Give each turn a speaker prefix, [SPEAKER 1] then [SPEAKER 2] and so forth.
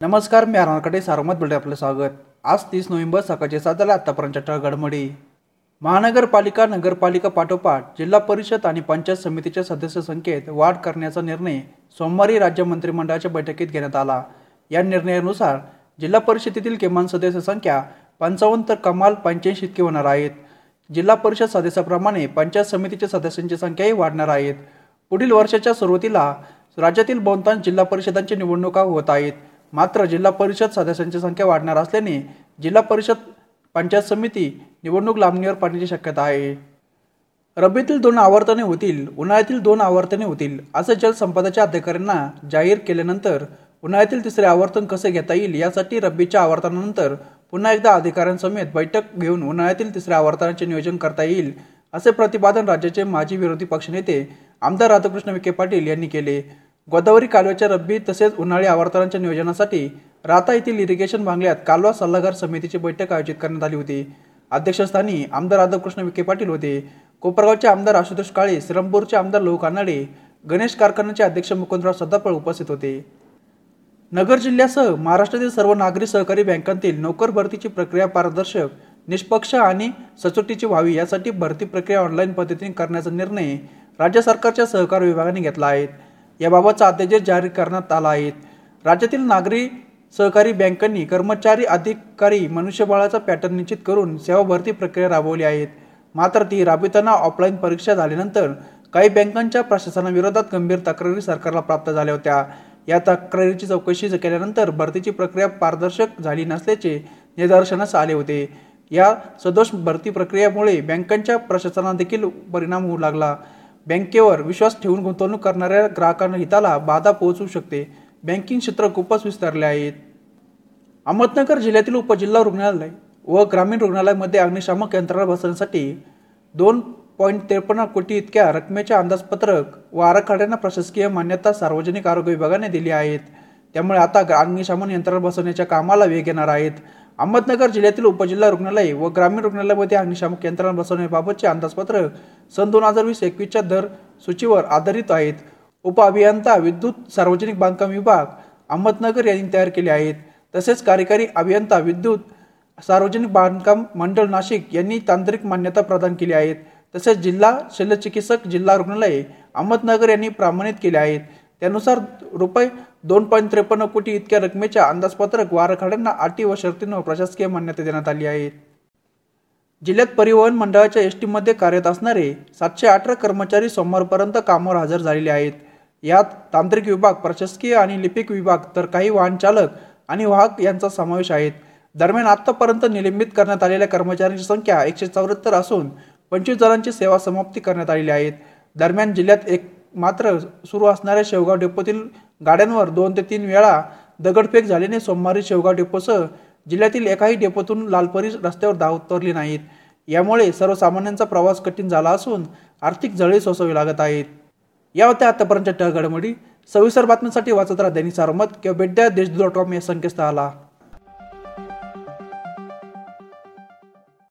[SPEAKER 1] नमस्कार मी आराकडे सारमत बिल्डे आपलं स्वागत. आज तीस नोव्हेंबर सकाळचे सात झाले आतापर्यंत घडामोडी. महानगरपालिका नगरपालिका पाठोपाठ जिल्हा परिषद आणि पंचायत समितीच्या सदस्य संख्येत वाढ करण्याचा निर्णय सोमवारी राज्य मंत्रिमंडळाच्या बैठकीत घेण्यात आला. या निर्णयानुसार जिल्हा परिषदेतील किमान सदस्य संख्या पंचावन्न तर कमाल पंच्याऐंशी इतकी होणार आहेत. जिल्हा परिषद सदस्याप्रमाणे पंचायत समितीच्या सदस्यांची संख्याही वाढणार आहेत. पुढील वर्षाच्या सुरुवातीला राज्यातील बहुतांश जिल्हा परिषदांची निवडणुका होत आहेत. मात्र जिल्हा परिषद सदस्यांची संख्या वाढणार असल्याने जिल्हा परिषद पंचायत समिती निवडणूक लांबणीवर पडण्याची शक्यता आहे. रब्बीतील दोन आवर्तने होतील उन्हाळ्यातील दोन आवर्तने होतील असं जलसंपदाच्या अधिकाऱ्यांना जाहीर केल्यानंतर उन्हाळ्यातील तिसरे आवर्तन कसे घेता येईल यासाठी रब्बीच्या आवर्तनानंतर पुन्हा एकदा अधिकाऱ्यांसमेत बैठक घेऊन उन्हाळ्यातील तिसऱ्या आवर्तनाचे नियोजन करता येईल असे प्रतिपादन राज्याचे माजी विरोधी पक्षनेते आमदार राधाकृष्ण विखे पाटील यांनी केले. गोदावरी कालव्याच्या रब्बी तसेच उन्हाळी आवर्तनाच्या नियोजनासाठी राता येथील इरिगेशन बांगल्यात कालवा सल्लागार समितीची बैठक आयोजित करण्यात आली होती. अध्यक्षस्थानी आमदार राधाकृष्ण विखे पाटील होते. कोपरगावचे आमदार आशुतोष काळे श्रीरामपूरचे आमदार लोह कानाडे गणेश कारखान्याचे अध्यक्ष मुकुंदराव सदाफळ उपस्थित होते. नगर जिल्ह्यासह महाराष्ट्रातील सर्व नागरी सहकारी बँकांतील नोकर भरतीची प्रक्रिया पारदर्शक निष्पक्ष आणि सचोटीची व्हावी यासाठी भरती प्रक्रिया ऑनलाईन पद्धतीने करण्याचा निर्णय राज्य सरकारच्या सहकार विभागाने घेतला आहे. याबाबतचा अध्यादेश जाहीर करण्यात आला आहे राज्यातील नागरी सहकारी बँकांनी कर्मचारी अधिकारी मनुष्यबळाचा पॅटर्न निश्चित करून सेवा भरती प्रक्रिया राबवली आहेत. मात्र ती राबविताना ऑफलाईन परीक्षा झाल्यानंतर काही बँकांच्या प्रशासनाविरोधात गंभीर तक्रारी सरकारला प्राप्त झाल्या होत्या. या तक्रारीची चौकशी केल्यानंतर भरतीची प्रक्रिया पारदर्शक झाली नसल्याचे निदर्शनास आले होते. या सदोष भरती प्रक्रियेमुळे बँकांच्या प्रशासनात देखील परिणाम होऊ लागला. बँकेवर विश्वास ठेवून गुंतवणूक करणाऱ्या ग्राहकांना हिताला बाधा पोहोचू शकते. बँकिंग क्षेत्र खूपच विस्तारले आहेत. अहमदनगर जिल्ह्यातील उपजिल्हा रुग्णालय व ग्रामीण रुग्णालयामध्ये अग्निशामक यंत्रणा बसवण्यासाठी दोन पॉईंट त्रेपन्न कोटी इतक्या रकमेचे अंदाजपत्रक व आराखड्यांना प्रशासकीय मान्यता सार्वजनिक आरोग्य विभागाने दिली आहेत. त्यामुळे आता अग्निशामन यंत्रणा बसवण्याच्या कामाला वेग येणार आहेत. अहमदनगर जिल्ह्यातील उपजिल्हा रुग्णालय व ग्रामीण रुग्णालयामध्ये अग्निशामक यंत्रणा बसवण्याबाबतचे अंदाजपत्रक सन दोन हजार वीस एकवीसच्या दर सूचीवर आधारित आहेत. उपअभियंता विद्युत सार्वजनिक बांधकाम विभाग अहमदनगर यांनी तयार केले आहेत. तसेच कार्यकारी अभियंता विद्युत सार्वजनिक बांधकाम मंडळ नाशिक यांनी तांत्रिक मान्यता प्रदान केली आहेत. तसेच जिल्हा शल्यचिकित्सक जिल्हा रुग्णालय अहमदनगर यांनी प्रमाणित केले आहेत. त्यानुसार रुपये दोन पॉईंट त्रेपन्न कोटी इतक्या रकमेच्या अंदाजपत्रक व आराखड्यांना अटी व शर्तींवर प्रशासकीय मान्यता देण्यात आली आहे. जिल्ह्यात परिवहन मंडळाच्या एस टीमध्ये कार्यरत असणारे सातशे अठरा कर्मचारी सोमवारपर्यंत कामावर हजर झालेले आहेत. यात तांत्रिक विभाग प्रशासकीय आणि लिपिक विभाग तर काही वाहन चालक आणि वाहक यांचा समावेश आहे. दरम्यान आतापर्यंत निलंबित करण्यात आलेल्या कर्मचाऱ्यांची संख्या एकशे चौऱ्याहत्तर असून पंचवीस जणांची सेवा समाप्ती करण्यात आलेली आहेत दरम्यान जिल्ह्यात एक मात्र सुरू असणाऱ्या शेवगाव डेपोतील गाड्यांवर दोन ते तीन वेळा दगडफेक झाल्याने सोमवारी शेवगाव डेपोसह जिल्ह्यातील एकाही डेपोतून लालपरी रस्त्यावर धाव उतरली नाहीत. यामुळे सर्वसामान्यांचा प्रवास कठीण झाला असून आर्थिक झळे सोसावी लागत आहेत. या होत्या आतापर्यंतच्या घडामोडी सविस्तर बातम्यांसाठी वाचत राहा दैनिक सारमत किंवा बेड्या देश डॉट कॉम या संकेतस्थळाला.